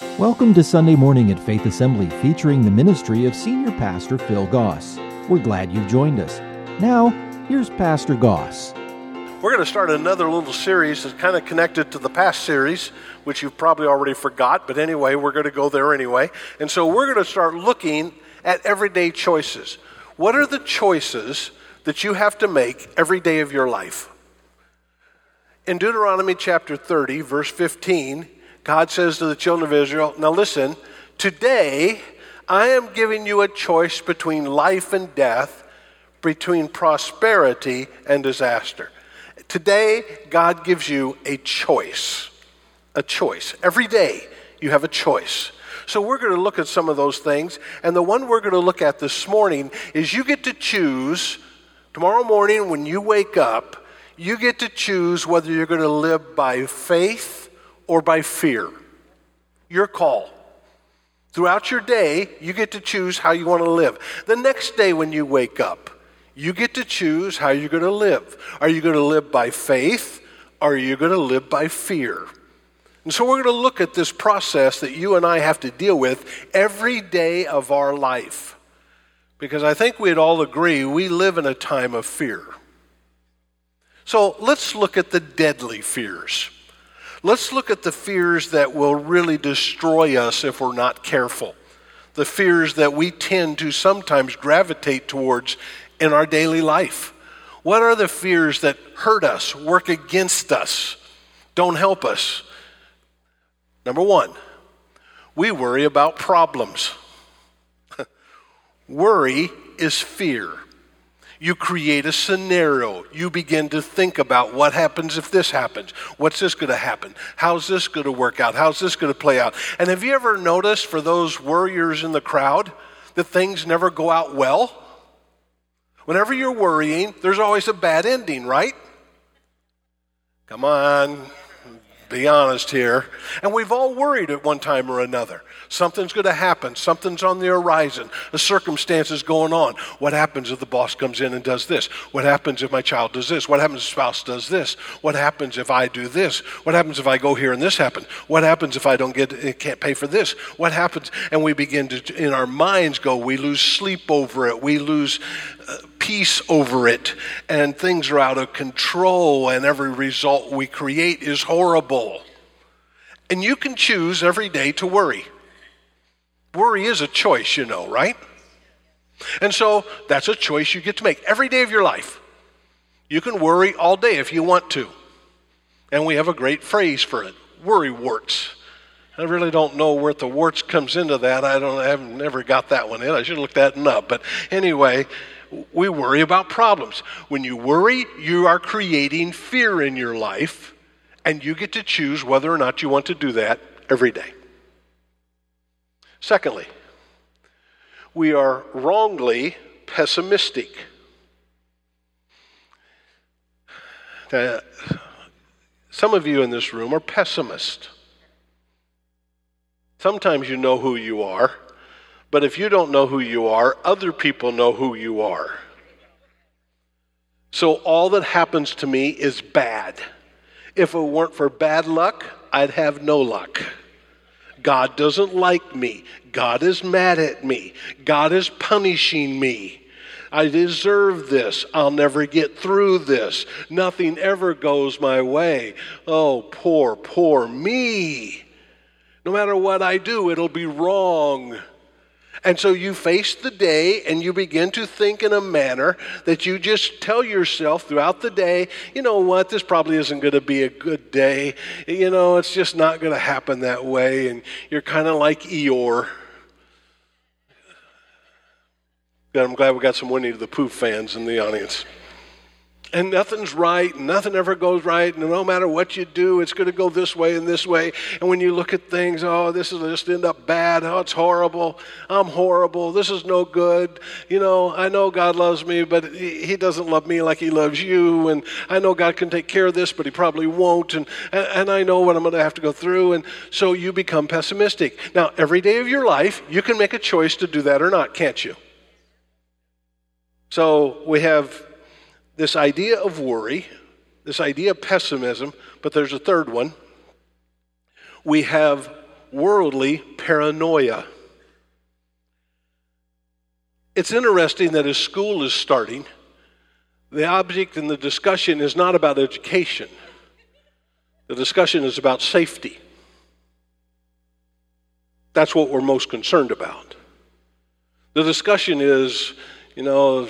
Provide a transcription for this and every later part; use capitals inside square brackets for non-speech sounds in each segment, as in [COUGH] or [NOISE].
Welcome to Sunday Morning at Faith Assembly featuring the ministry of Senior Pastor Phil Goss. We're glad you've joined us. Now, here's Pastor Goss. We're going to start another little series that's kind of connected to the past series, which you've probably already forgot, but anyway, we're going to go there anyway. And so we're going to start looking at everyday choices. What are the choices that you have to make every day of your life? In Deuteronomy chapter 30, verse 15, God says to the children of Israel, Now listen, today I am giving you a choice between life and death, between prosperity and disaster. Today, God gives you a choice. A choice. Every day, you have a choice. So, we're going to look at some of those things. And the one we're going to look at this morning is you get to choose tomorrow morning when you wake up, you get to choose whether you're going to live by faith or by fear. Your call. Throughout your day, you get to choose how you want to live. The next day, when you wake up, you get to choose how you're going to live. Are you going to live by faith? Or are you going to live by fear? And so we're going to look at this process that you and I have to deal with every day of our life. Because I think we'd all agree we live in a time of fear. So let's look at the deadly fears. Let's look at the fears that will really destroy us if we're not careful. The fears that we tend to sometimes gravitate towards in our daily life. What are the fears that hurt us, work against us, don't help us? Number one, we worry about problems. [LAUGHS] worry is fear. You create a scenario. You begin to think about what happens if this happens. What's this going to happen? How's this going to work out? How's this going to play out? And have you ever noticed for those worriers in the crowd that things never go out well? Whenever you're worrying, there's always a bad ending, right? Come on be honest here. And we've all worried at one time or another. Something's going to happen. Something's on the horizon. A circumstance is going on. What happens if the boss comes in and does this? What happens if my child does this? What happens if spouse does this? What happens if I do this? What happens if I go here and this happens? What happens if I don't get can't pay for this? What happens? And we begin to in our minds go. We lose sleep over it. We lose uh, peace over it, and things are out of control, and every result we create is horrible. And you can choose every day to worry. Worry is a choice, you know, right? And so that's a choice you get to make every day of your life. You can worry all day if you want to. And we have a great phrase for it worry warts. I really don't know where the warts comes into that. I don't I haven't never got that one in. I should looked that one up. But anyway, we worry about problems. When you worry, you are creating fear in your life, and you get to choose whether or not you want to do that every day. Secondly, we are wrongly pessimistic. Uh, some of you in this room are pessimists. Sometimes you know who you are, but if you don't know who you are, other people know who you are. So all that happens to me is bad. If it weren't for bad luck, I'd have no luck. God doesn't like me. God is mad at me. God is punishing me. I deserve this. I'll never get through this. Nothing ever goes my way. Oh, poor, poor me. No matter what I do, it'll be wrong. And so you face the day and you begin to think in a manner that you just tell yourself throughout the day, you know what, this probably isn't going to be a good day. You know, it's just not going to happen that way. And you're kind of like Eeyore. I'm glad we got some Winnie the Pooh fans in the audience and nothing's right, and nothing ever goes right, and no matter what you do, it's going to go this way and this way. And when you look at things, oh, this is just end up bad. Oh, it's horrible. I'm horrible. This is no good. You know, I know God loves me, but He doesn't love me like He loves you. And I know God can take care of this, but He probably won't. And and I know what I'm going to have to go through. And so you become pessimistic. Now, every day of your life, you can make a choice to do that or not, can't you? So we have this idea of worry, this idea of pessimism, but there's a third one. We have worldly paranoia. It's interesting that as school is starting, the object in the discussion is not about education. The discussion is about safety. That's what we're most concerned about. The discussion is, you know,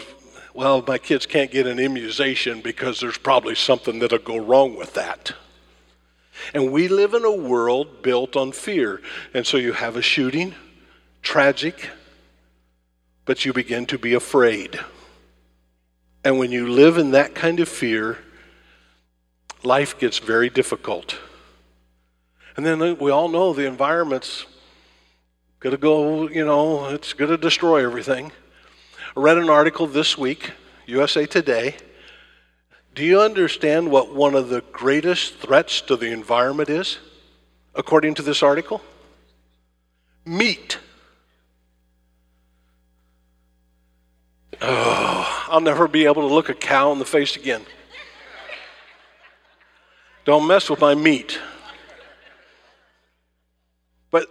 well, my kids can't get an immunization because there's probably something that'll go wrong with that. And we live in a world built on fear. And so you have a shooting, tragic, but you begin to be afraid. And when you live in that kind of fear, life gets very difficult. And then we all know the environment's going to go, you know, it's going to destroy everything. I read an article this week, USA Today. Do you understand what one of the greatest threats to the environment is, according to this article? Meat. Oh, I'll never be able to look a cow in the face again. Don't mess with my meat. But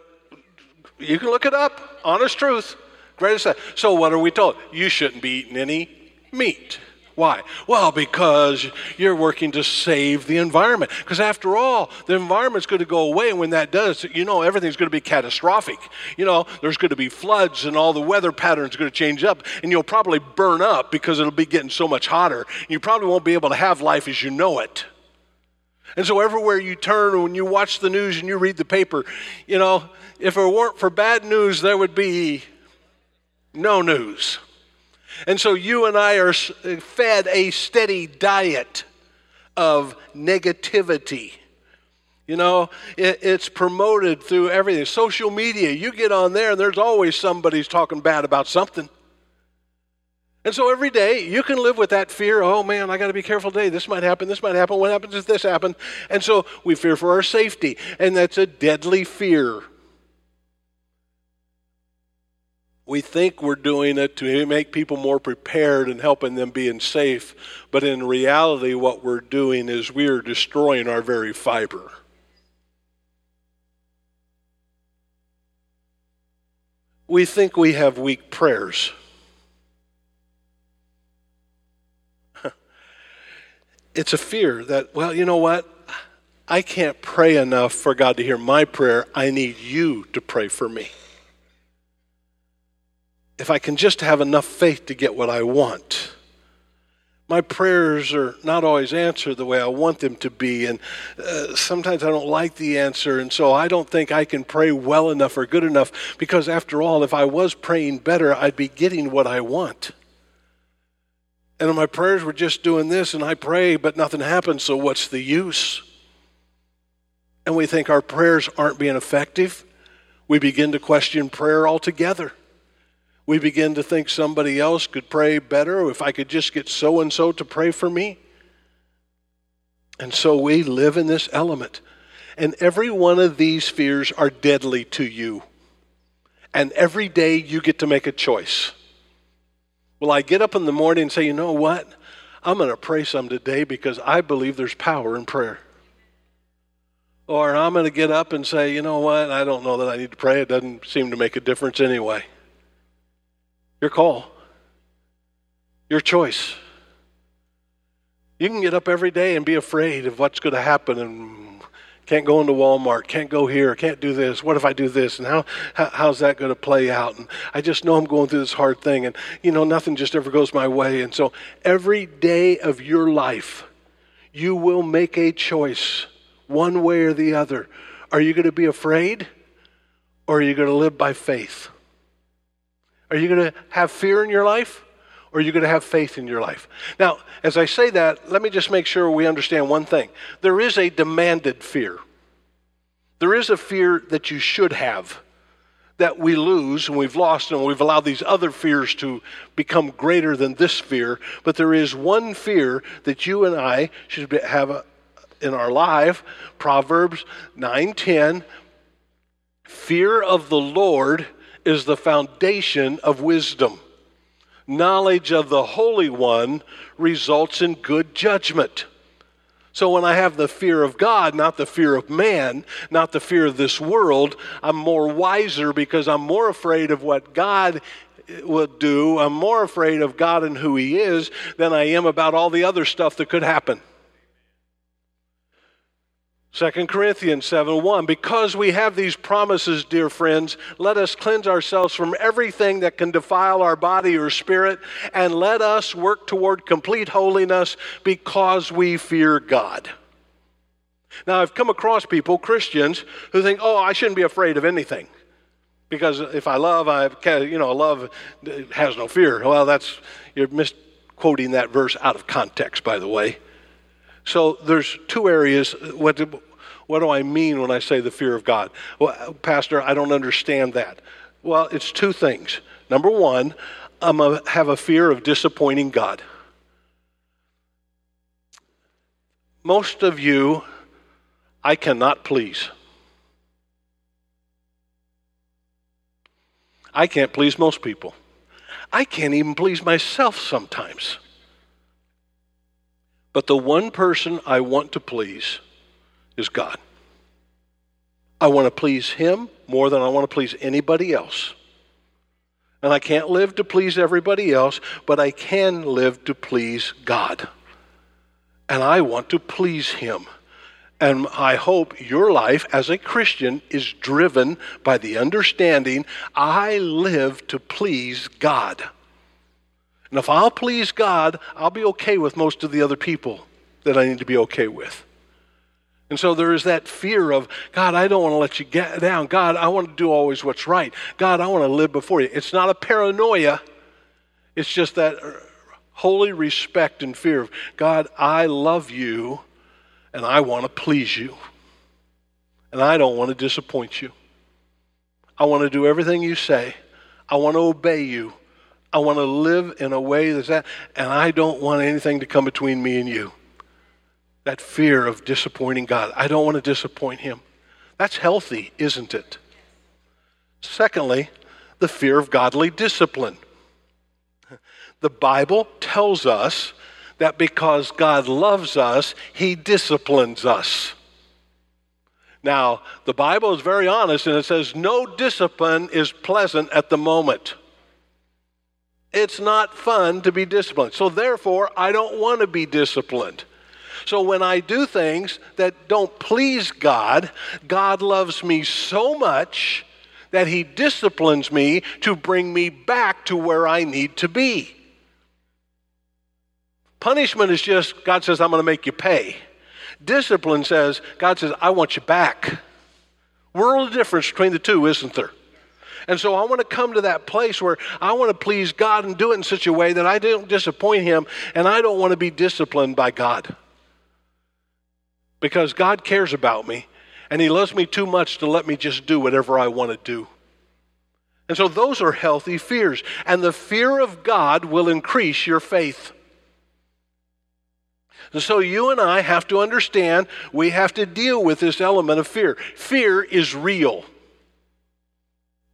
you can look it up. Honest truth. Greatest. So what are we told? You shouldn't be eating any meat. Why? Well, because you're working to save the environment. Because after all, the environment's going to go away, and when that does, you know everything's going to be catastrophic. You know, there's going to be floods, and all the weather patterns are going to change up, and you'll probably burn up because it'll be getting so much hotter. You probably won't be able to have life as you know it. And so everywhere you turn, when you watch the news and you read the paper, you know, if it weren't for bad news, there would be no news. And so you and I are uh, fed a steady diet of negativity. You know, it, it's promoted through everything. Social media, you get on there and there's always somebody's talking bad about something. And so every day you can live with that fear oh man, I got to be careful today. This might happen, this might happen. What happens if this happens? And so we fear for our safety. And that's a deadly fear. We think we're doing it to make people more prepared and helping them being safe, but in reality, what we're doing is we are destroying our very fiber. We think we have weak prayers. [LAUGHS] it's a fear that, well, you know what? I can't pray enough for God to hear my prayer. I need you to pray for me if I can just have enough faith to get what I want. My prayers are not always answered the way I want them to be, and uh, sometimes I don't like the answer, and so I don't think I can pray well enough or good enough because, after all, if I was praying better, I'd be getting what I want. And my prayers were just doing this, and I pray, but nothing happens, so what's the use? And we think our prayers aren't being effective. We begin to question prayer altogether we begin to think somebody else could pray better, if I could just get so and so to pray for me. And so we live in this element. And every one of these fears are deadly to you. And every day you get to make a choice. Will I get up in the morning and say, you know what? I'm going to pray some today because I believe there's power in prayer. Or I'm going to get up and say, you know what? I don't know that I need to pray. It doesn't seem to make a difference anyway. Your call. Your choice. You can get up every day and be afraid of what's going to happen and can't go into Walmart, can't go here, can't do this. What if I do this? And how, how how's that going to play out? And I just know I'm going through this hard thing and you know nothing just ever goes my way. And so every day of your life you will make a choice one way or the other. Are you going to be afraid or are you going to live by faith? Are you going to have fear in your life? Or are you going to have faith in your life? Now, as I say that, let me just make sure we understand one thing. There is a demanded fear. There is a fear that you should have that we lose and we've lost and we've allowed these other fears to become greater than this fear. But there is one fear that you and I should have uh, in our life. Proverbs 9:10 Fear of the Lord is the foundation of wisdom. Knowledge of the Holy One results in good judgment. So when I have the fear of God, not the fear of man, not the fear of this world, I'm more wiser because I'm more afraid of what God will do. I'm more afraid of God and who He is than I am about all the other stuff that could happen. 2 Corinthians 7 1. Because we have these promises, dear friends, let us cleanse ourselves from everything that can defile our body or spirit, and let us work toward complete holiness because we fear God. Now, I've come across people, Christians, who think, oh, I shouldn't be afraid of anything. Because if I love, I, you know, love has no fear. Well, that's, you're misquoting that verse out of context, by the way. So there's two areas. What do, what do I mean when I say the fear of God? Well, Pastor, I don't understand that. Well, it's two things. Number one, I'm a, have a fear of disappointing God. Most of you, I cannot please. I can't please most people. I can't even please myself sometimes. But the one person I want to please is God. I want to please Him more than I want to please anybody else. And I can't live to please everybody else, but I can live to please God. And I want to please Him. And I hope your life as a Christian is driven by the understanding I live to please God. And if I'll please God, I'll be okay with most of the other people that I need to be okay with. And so there is that fear of, God, I don't want to let you get down. God, I want to do always what's right. God, I want to live before you. It's not a paranoia, it's just that holy respect and fear of, God, I love you and I want to please you. And I don't want to disappoint you. I want to do everything you say. I want to obey you. I want to live in a way that's that, and I don't want anything to come between me and you. That fear of disappointing God. I don't want to disappoint Him. That's healthy, isn't it? Secondly, the fear of godly discipline. The Bible tells us that because God loves us, He disciplines us. Now, the Bible is very honest and it says no discipline is pleasant at the moment. It's not fun to be disciplined. So, therefore, I don't want to be disciplined. So, when I do things that don't please God, God loves me so much that He disciplines me to bring me back to where I need to be. Punishment is just God says, I'm going to make you pay. Discipline says, God says, I want you back. World difference between the two, isn't there? And so I want to come to that place where I want to please God and do it in such a way that I don't disappoint Him and I don't want to be disciplined by God. Because God cares about me and He loves me too much to let me just do whatever I want to do. And so those are healthy fears. And the fear of God will increase your faith. And so you and I have to understand we have to deal with this element of fear. Fear is real.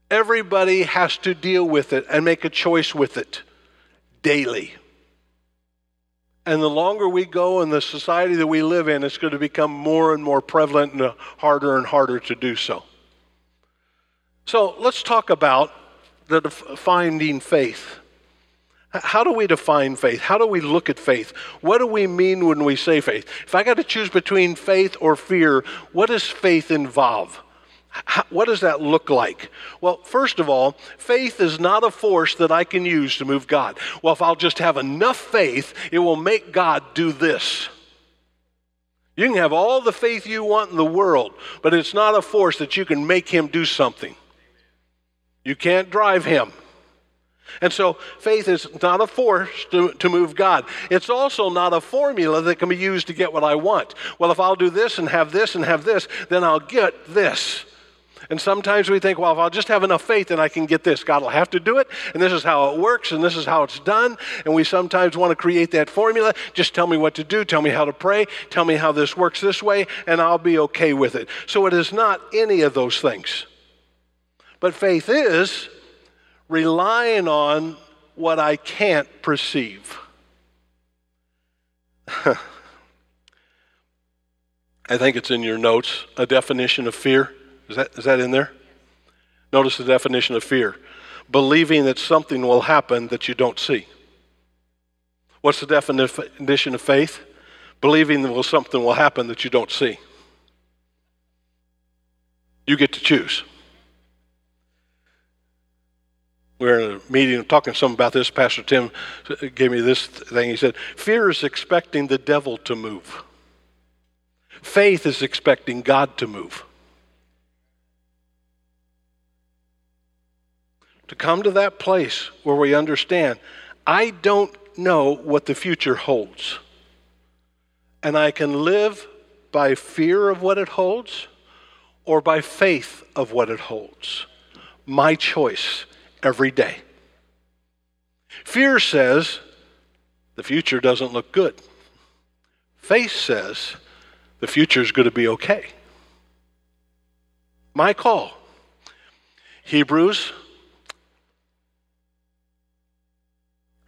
Everybody has to deal with it and make a choice with it daily. And the longer we go in the society that we live in, it's going to become more and more prevalent and harder and harder to do so. So let's talk about the finding faith. How do we define faith? How do we look at faith? What do we mean when we say faith? If I got to choose between faith or fear, what does faith involve? How, what does that look like? Well, first of all, faith is not a force that I can use to move God. Well, if I'll just have enough faith, it will make God do this. You can have all the faith you want in the world, but it's not a force that you can make him do something. You can't drive him. And so faith is not a force to, to move God. It's also not a formula that can be used to get what I want. Well, if I'll do this and have this and have this, then I'll get this. And sometimes we think, well, if I'll just have enough faith, then I can get this. God will have to do it, and this is how it works, and this is how it's done. And we sometimes want to create that formula. Just tell me what to do, tell me how to pray, tell me how this works this way, and I'll be okay with it. So it is not any of those things. But faith is relying on what I can't perceive. [LAUGHS] I think it's in your notes, a definition of fear. Is that, is that in there? Notice the definition of fear believing that something will happen that you don't see. What's the definition of faith? Believing that something will happen that you don't see. You get to choose. We were in a meeting talking someone about this. Pastor Tim gave me this thing. He said, Fear is expecting the devil to move, faith is expecting God to move. To come to that place where we understand, I don't know what the future holds. And I can live by fear of what it holds or by faith of what it holds. My choice every day. Fear says the future doesn't look good. Faith says the future is going to be okay. My call. Hebrews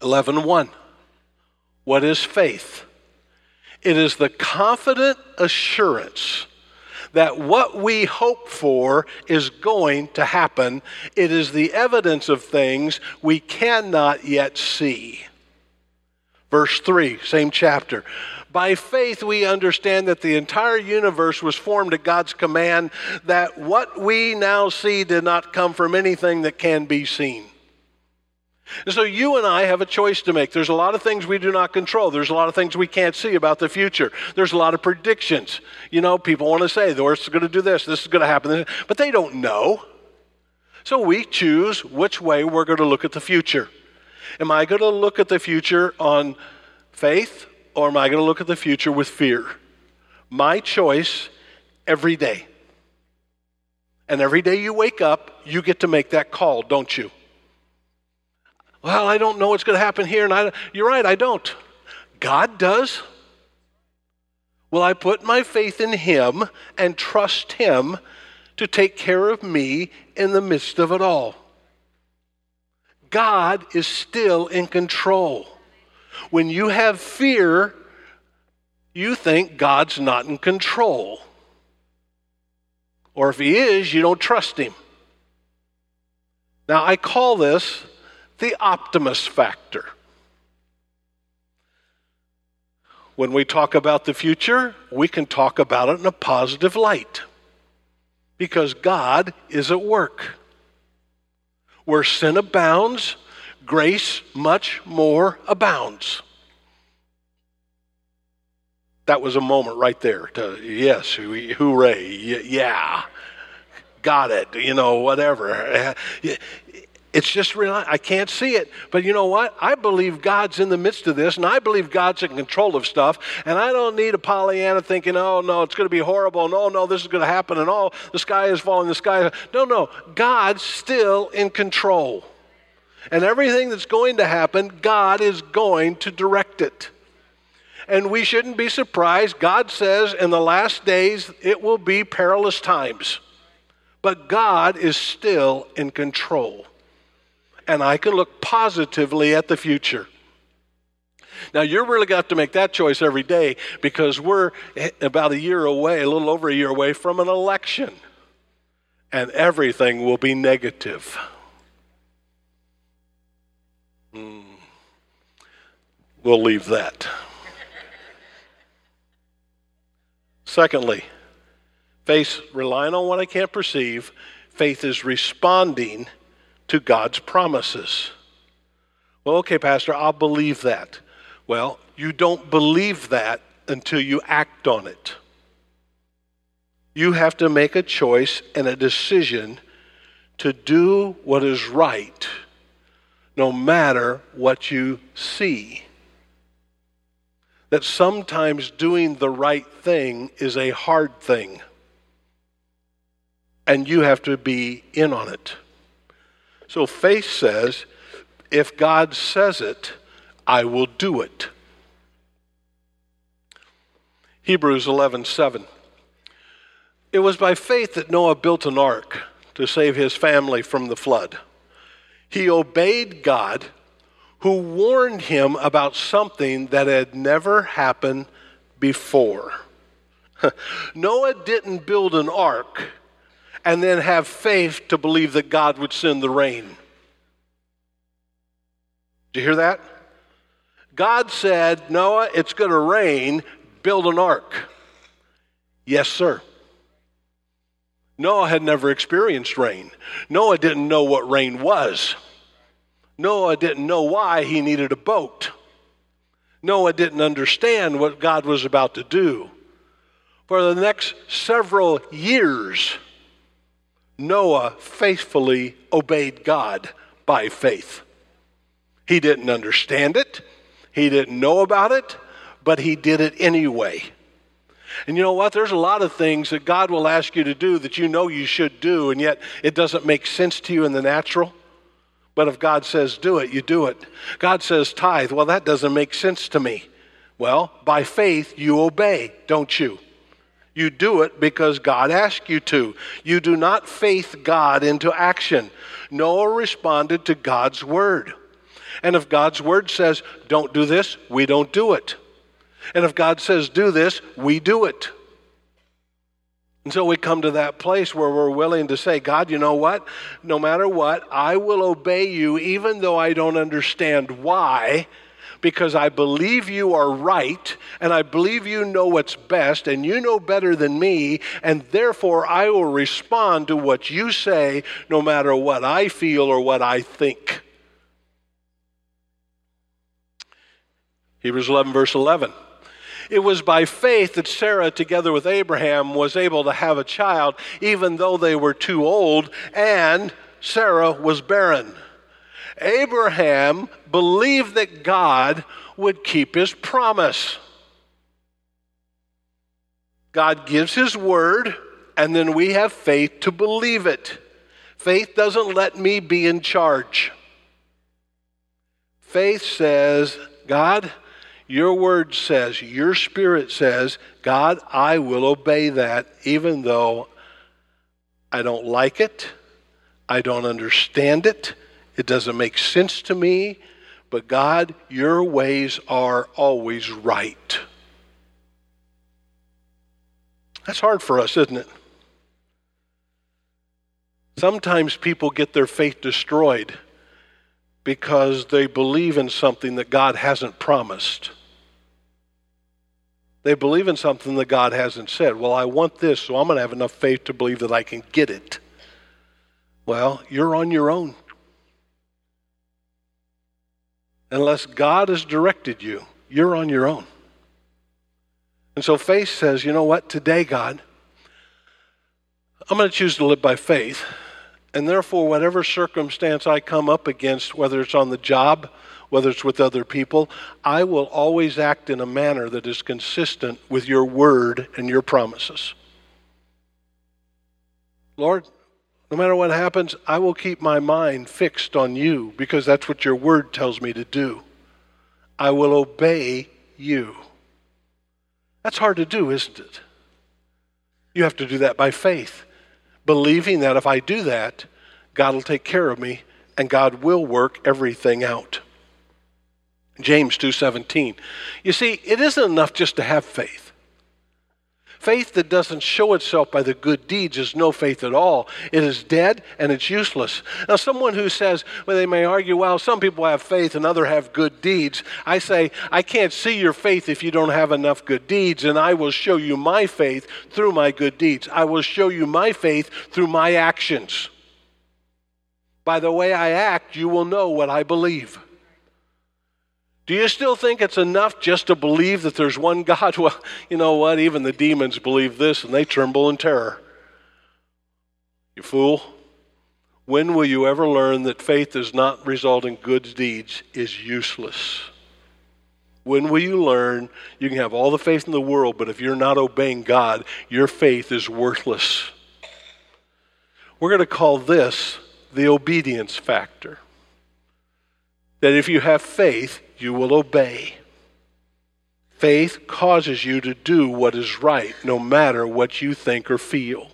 11:1. What is faith? It is the confident assurance that what we hope for is going to happen. It is the evidence of things we cannot yet see. Verse 3, same chapter. By faith, we understand that the entire universe was formed at God's command, that what we now see did not come from anything that can be seen. And so you and I have a choice to make. There's a lot of things we do not control. There's a lot of things we can't see about the future. There's a lot of predictions. You know, people want to say, the earth's going to do this, this is going to happen, but they don't know. So we choose which way we're going to look at the future. Am I going to look at the future on faith or am I going to look at the future with fear? My choice every day. And every day you wake up, you get to make that call, don't you? Well, I don't know what's going to happen here. And I, you're right, I don't. God does. Will I put my faith in Him and trust Him to take care of me in the midst of it all? God is still in control. When you have fear, you think God's not in control. Or if He is, you don't trust Him. Now, I call this the optimist factor. When we talk about the future, we can talk about it in a positive light because God is at work. Where sin abounds, grace much more abounds. That was a moment right there to, yes, hooray, yeah, got it, you know, whatever. [LAUGHS] It's just real. I can't see it. But you know what? I believe God's in the midst of this, and I believe God's in control of stuff. And I don't need a Pollyanna thinking, oh, no, it's going to be horrible. No, no, this is going to happen. And oh, the sky is falling. The sky. Is... No, no. God's still in control. And everything that's going to happen, God is going to direct it. And we shouldn't be surprised. God says in the last days it will be perilous times. But God is still in control and I can look positively at the future. Now, you're really got to make that choice every day because we're about a year away, a little over a year away from an election, and everything will be negative. Mm. We'll leave that. Secondly, faith relying on what I can't perceive, faith is responding to God's promises. Well, okay, Pastor, I'll believe that. Well, you don't believe that until you act on it. You have to make a choice and a decision to do what is right, no matter what you see. That sometimes doing the right thing is a hard thing, and you have to be in on it. So faith says, if God says it, I will do it. Hebrews 11:7 It was by faith that Noah built an ark to save his family from the flood. He obeyed God who warned him about something that had never happened before. [LAUGHS] Noah didn't build an ark and then have faith to believe that God would send the rain. Do you hear that? God said, Noah, it's going to rain, build an ark. Yes, sir. Noah had never experienced rain. Noah didn't know what rain was. Noah didn't know why he needed a boat. Noah didn't understand what God was about to do. For the next several years, Noah faithfully obeyed God by faith. He didn't understand it, he didn't know about it, but he did it anyway. And you know what? There's a lot of things that God will ask you to do that you know you should do, and yet it doesn't make sense to you in the natural. But if God says do it, you do it. God says tithe. Well, that doesn't make sense to me. Well, by faith, you obey, don't you? You do it because God asked you to. You do not faith God into action. Noah responded to God's word. And if God's word says, don't do this, we don't do it. And if God says, do this, we do it. And so we come to that place where we're willing to say, God, you know what? No matter what, I will obey you even though I don't understand why because I believe you are right and I believe you know what's best and you know better than me, and therefore I will respond to what you say no matter what I feel or what I think. Hebrews 11, verse 11. It was by faith that Sarah, together with Abraham, was able to have a child, even though they were too old, and Sarah was barren. Abraham believed that God would keep his promise. God gives his word, and then we have faith to believe it. Faith doesn't let me be in charge. Faith says, God, your word says, your spirit says, God, I will obey that even though I don't like it, I don't understand it, it doesn't make sense to me, but God, your ways are always right. That's hard for us, isn't it? Sometimes people get their faith destroyed because they believe in something that God hasn't promised. They believe in something that God hasn't said. Well, I want this, so I'm going to have enough faith to believe that I can get it. Well, you're on your own unless God has directed you, you're on your own. And so faith says, you know what, today, God, I'm going to choose to live by faith. And therefore, whatever circumstance I come up against, whether it's on the job, whether it's with other people, I will always act in a manner that is consistent with your word and your promises. Lord, no matter what happens, I will keep my mind fixed on you because that's what your word tells me to do. I will obey you. That's hard to do, isn't it? You have to do that by faith, believing that if I do that, God will take care of me and God will work everything out. James 2:17. You see, it isn't enough just to have faith. Faith that doesn't show itself by the good deeds is no faith at all. It is dead and it's useless. Now, someone who says, well, they may argue, well, some people have faith and others have good deeds. I say, I can't see your faith if you don't have enough good deeds, and I will show you my faith through my good deeds. I will show you my faith through my actions. By the way I act, you will know what I believe. Do you still think it's enough just to believe that there's one God? [LAUGHS] Well, you know what? Even the demons believe this and they tremble in terror. You fool. When will you ever learn that faith does not result in good deeds is useless? When will you learn you can have all the faith in the world, but if you're not obeying God, your faith is worthless? We're going to call this the obedience factor. That if you have faith, you will obey. Faith causes you to do what is right, no matter what you think or feel.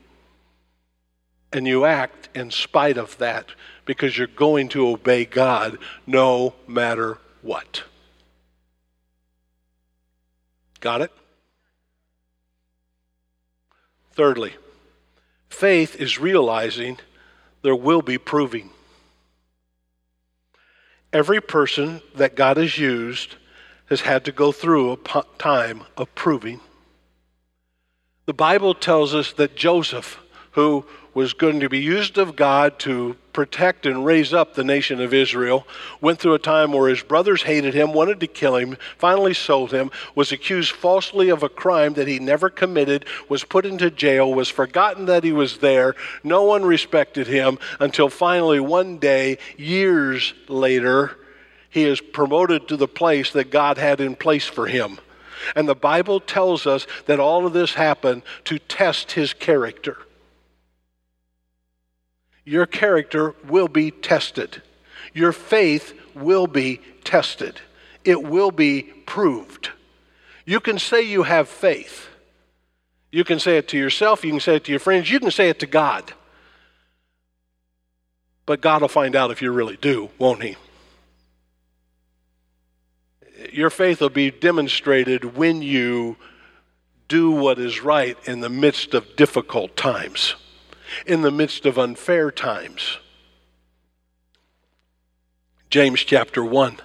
And you act in spite of that because you're going to obey God no matter what. Got it? Thirdly, faith is realizing there will be proving. Every person that God has used has had to go through a time of proving. The Bible tells us that Joseph, who was going to be used of God to protect and raise up the nation of Israel, went through a time where his brothers hated him, wanted to kill him, finally sold him, was accused falsely of a crime that he never committed, was put into jail, was forgotten that he was there. No one respected him until finally one day, years later, he is promoted to the place that God had in place for him. And the Bible tells us that all of this happened to test his character your character will be tested. Your faith will be tested. It will be proved. You can say you have faith. You can say it to yourself, you can say it to your friends, you can say it to God. But God will find out if you really do, won't He? Your faith will be demonstrated when you do what is right in the midst of difficult times in the midst of unfair times. James chapter 1.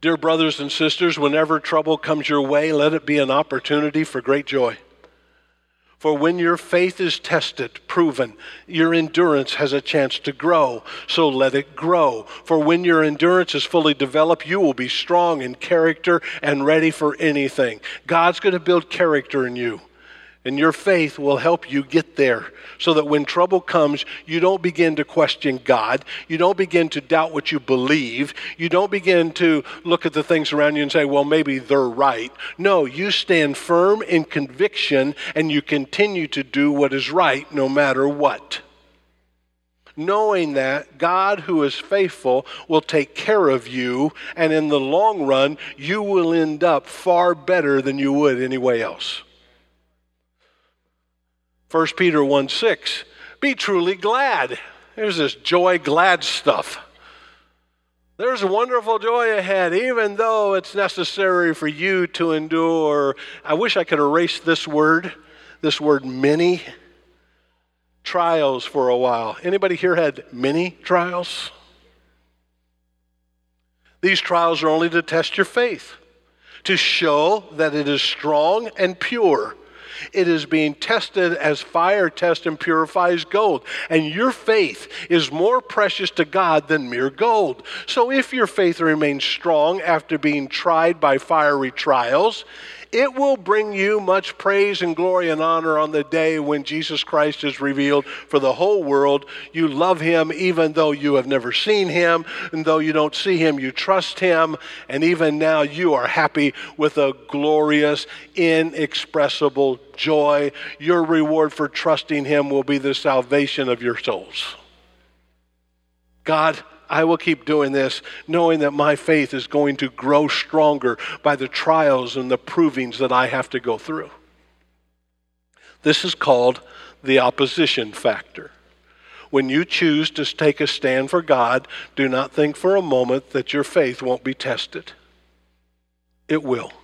Dear brothers and sisters, whenever trouble comes your way, let it be an opportunity for great joy. For when your faith is tested, proven, your endurance has a chance to grow. So let it grow. For when your endurance is fully developed, you will be strong in character and ready for anything. God's going to build character in you. And your faith will help you get there so that when trouble comes, you don't begin to question God. You don't begin to doubt what you believe. You don't begin to look at the things around you and say, well, maybe they're right. No, you stand firm in conviction and you continue to do what is right no matter what. Knowing that God, who is faithful, will take care of you, and in the long run, you will end up far better than you would anyway else. 1 Peter 1 6. Be truly glad. There's this joy, glad stuff. There's wonderful joy ahead, even though it's necessary for you to endure. I wish I could erase this word, this word many trials for a while. Anybody here had many trials? These trials are only to test your faith, to show that it is strong and pure. It is being tested as fire tests and purifies gold. And your faith is more precious to God than mere gold. So if your faith remains strong after being tried by fiery trials, it will bring you much praise and glory and honor on the day when Jesus Christ is revealed for the whole world. You love him even though you have never seen him, and though you don't see him, you trust him, and even now you are happy with a glorious, inexpressible joy. Your reward for trusting him will be the salvation of your souls. God, I will keep doing this, knowing that my faith is going to grow stronger by the trials and the provings that I have to go through. This is called the opposition factor. When you choose to take a stand for God, do not think for a moment that your faith won't be tested. It will.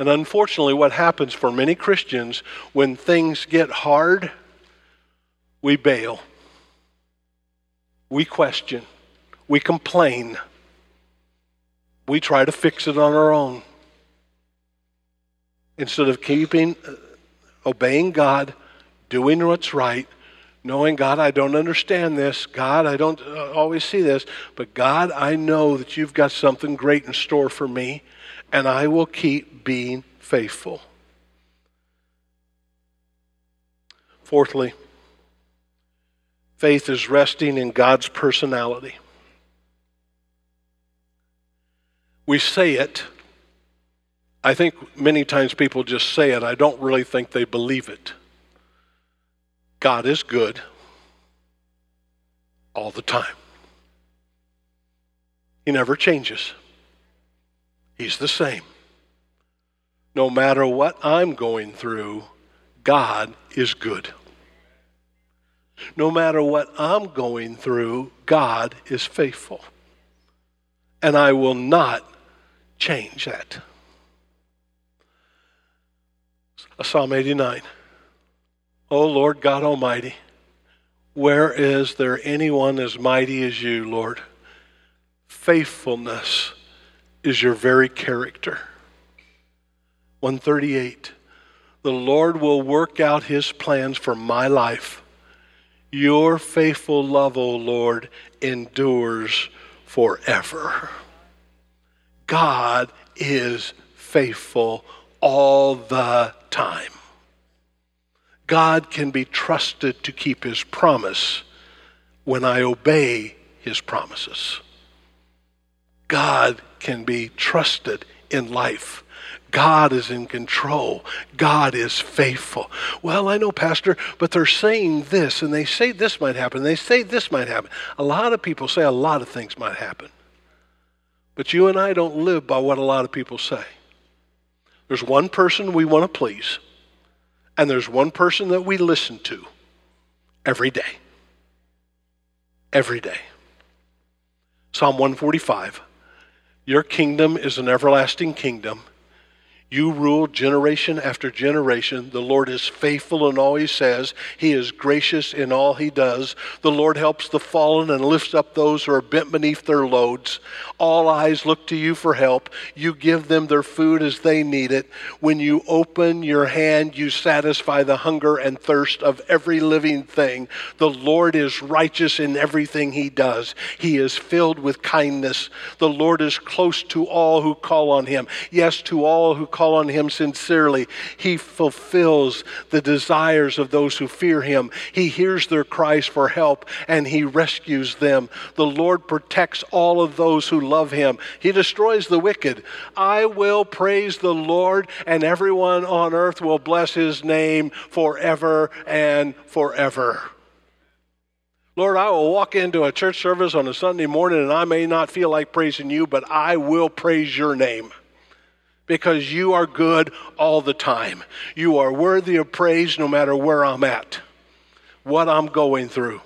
And unfortunately, what happens for many Christians when things get hard, we bail we question, we complain, we try to fix it on our own. Instead of keeping, uh, obeying God, doing what's right, knowing God, I don't understand this. God, I don't uh, always see this. But God, I know that you've got something great in store for me, and I will keep being faithful. Fourthly, Faith is resting in God's personality. We say it. I think many times people just say it. I don't really think they believe it. God is good all the time. He never changes. He's the same. No matter what I'm going through, God is good. No matter what I'm going through, God is faithful. And I will not change that. Psalm 89. O Lord God Almighty, where is there anyone as mighty as you, Lord? Faithfulness is your very character. 138. The Lord will work out his plans for my life. Your faithful love, O Lord, endures forever. God is faithful all the time. God can be trusted to keep his promise when I obey his promises. God can be trusted in life. God is in control. God is faithful. Well, I know, Pastor, but they're saying this, and they say this might happen. They say this might happen. A lot of people say a lot of things might happen. But you and I don't live by what a lot of people say. There's one person we want to please, and there's one person that we listen to every day. Every day. Psalm 145 Your kingdom is an everlasting kingdom you rule generation after generation. The Lord is faithful in all he says. He is gracious in all he does. The Lord helps the fallen and lifts up those who are bent beneath their loads. All eyes look to you for help. You give them their food as they need it. When you open your hand, you satisfy the hunger and thirst of every living thing. The Lord is righteous in everything he does. He is filled with kindness. The Lord is close to all who call on him. Yes, to all who call call on him sincerely, he fulfills the desires of those who fear him. He hears their cries for help and he rescues them. The Lord protects all of those who love him. He destroys the wicked. I will praise the Lord, and everyone on earth will bless his name forever and forever. Lord, I will walk into a church service on a Sunday morning and I may not feel like praising you, but I will praise your name because you are good all the time. You are worthy of praise no matter where I'm at, what I'm going through.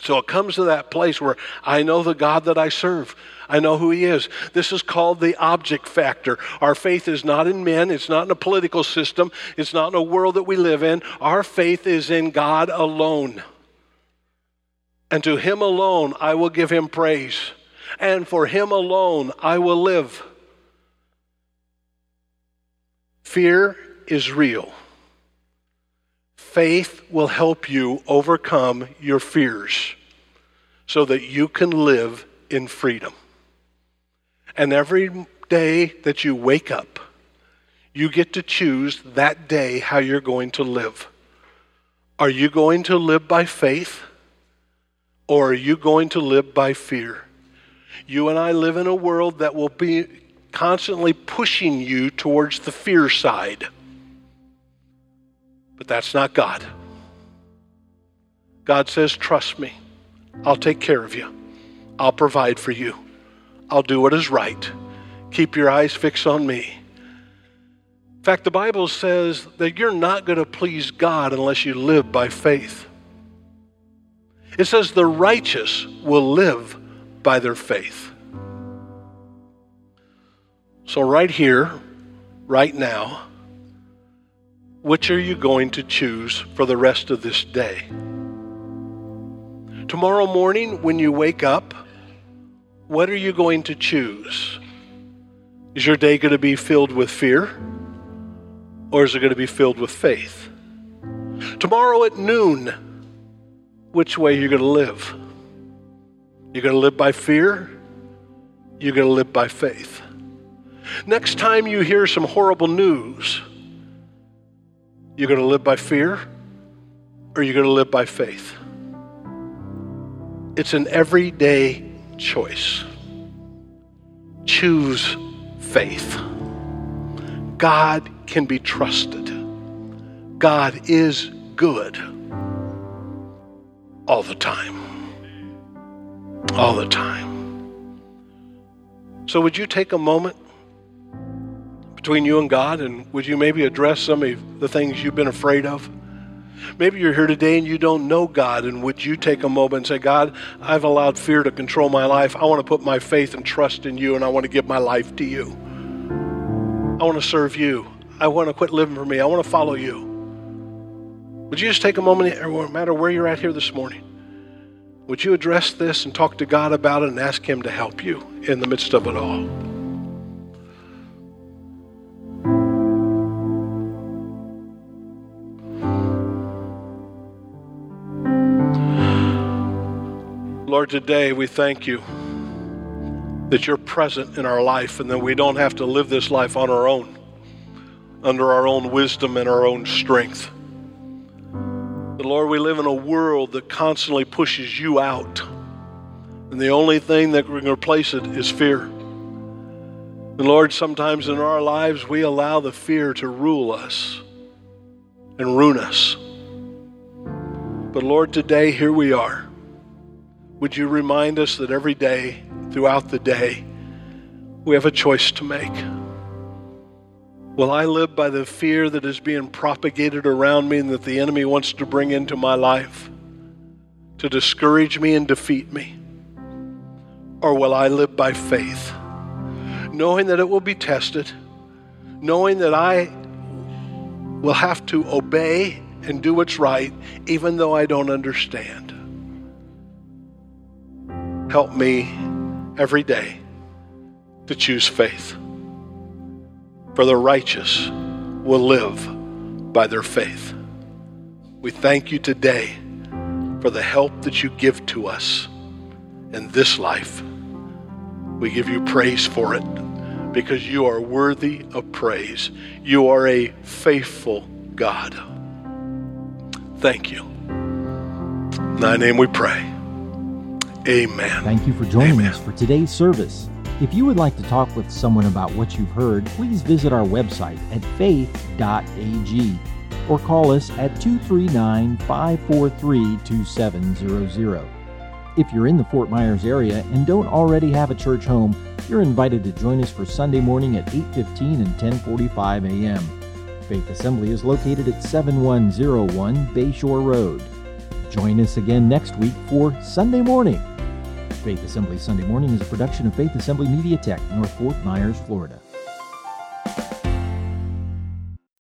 So it comes to that place where I know the God that I serve. I know who He is. This is called the object factor. Our faith is not in men, it's not in a political system, it's not in a world that we live in. Our faith is in God alone. And to Him alone I will give Him praise. And for Him alone I will live. Fear is real. Faith will help you overcome your fears so that you can live in freedom. And every day that you wake up, you get to choose that day how you're going to live. Are you going to live by faith or are you going to live by fear? You and I live in a world that will be constantly pushing you towards the fear side. But that's not God. God says, Trust me. I'll take care of you. I'll provide for you. I'll do what is right. Keep your eyes fixed on me. In fact, the Bible says that you're not going to please God unless you live by faith. It says the righteous will live by their faith. So, right here, right now, which are you going to choose for the rest of this day? Tomorrow morning, when you wake up, what are you going to choose? Is your day going to be filled with fear? Or is it going to be filled with faith? Tomorrow at noon, which way are you going to live? You're going to live by fear? You're going to live by faith. Next time you hear some horrible news, you're going to live by fear or you're going to live by faith. It's an everyday choice. Choose faith. God can be trusted. God is good all the time. All the time. So, would you take a moment between you and God? And would you maybe address some of the things you've been afraid of? Maybe you're here today and you don't know God, and would you take a moment and say, God, I've allowed fear to control my life. I want to put my faith and trust in you, and I want to give my life to you. I want to serve you. I want to quit living for me. I want to follow you. Would you just take a moment, no matter where you're at here this morning? Would you address this and talk to God about it and ask Him to help you in the midst of it all? Lord, today we thank you that you're present in our life and that we don't have to live this life on our own, under our own wisdom and our own strength. But Lord, we live in a world that constantly pushes you out. And the only thing that can replace it is fear. And Lord, sometimes in our lives we allow the fear to rule us and ruin us. But Lord, today here we are. Would you remind us that every day, throughout the day, we have a choice to make? Will I live by the fear that is being propagated around me and that the enemy wants to bring into my life to discourage me and defeat me? Or will I live by faith, knowing that it will be tested, knowing that I will have to obey and do what's right, even though I don't understand? Help me every day to choose faith. For the righteous will live by their faith. We thank you today for the help that you give to us in this life. We give you praise for it because you are worthy of praise. You are a faithful God. Thank you. In thy name we pray. Amen. Thank you for joining Amen. us for today's service. If you would like to talk with someone about what you've heard, please visit our website at faith.ag or call us at 239 543 2700. If you're in the Fort Myers area and don't already have a church home, you're invited to join us for Sunday morning at 8:15 and 10:45 a.m. Faith Assembly is located at 7101 Bayshore Road. Join us again next week for Sunday morning. Faith Assembly Sunday Morning is a production of Faith Assembly Media Tech, North Fort Myers, Florida.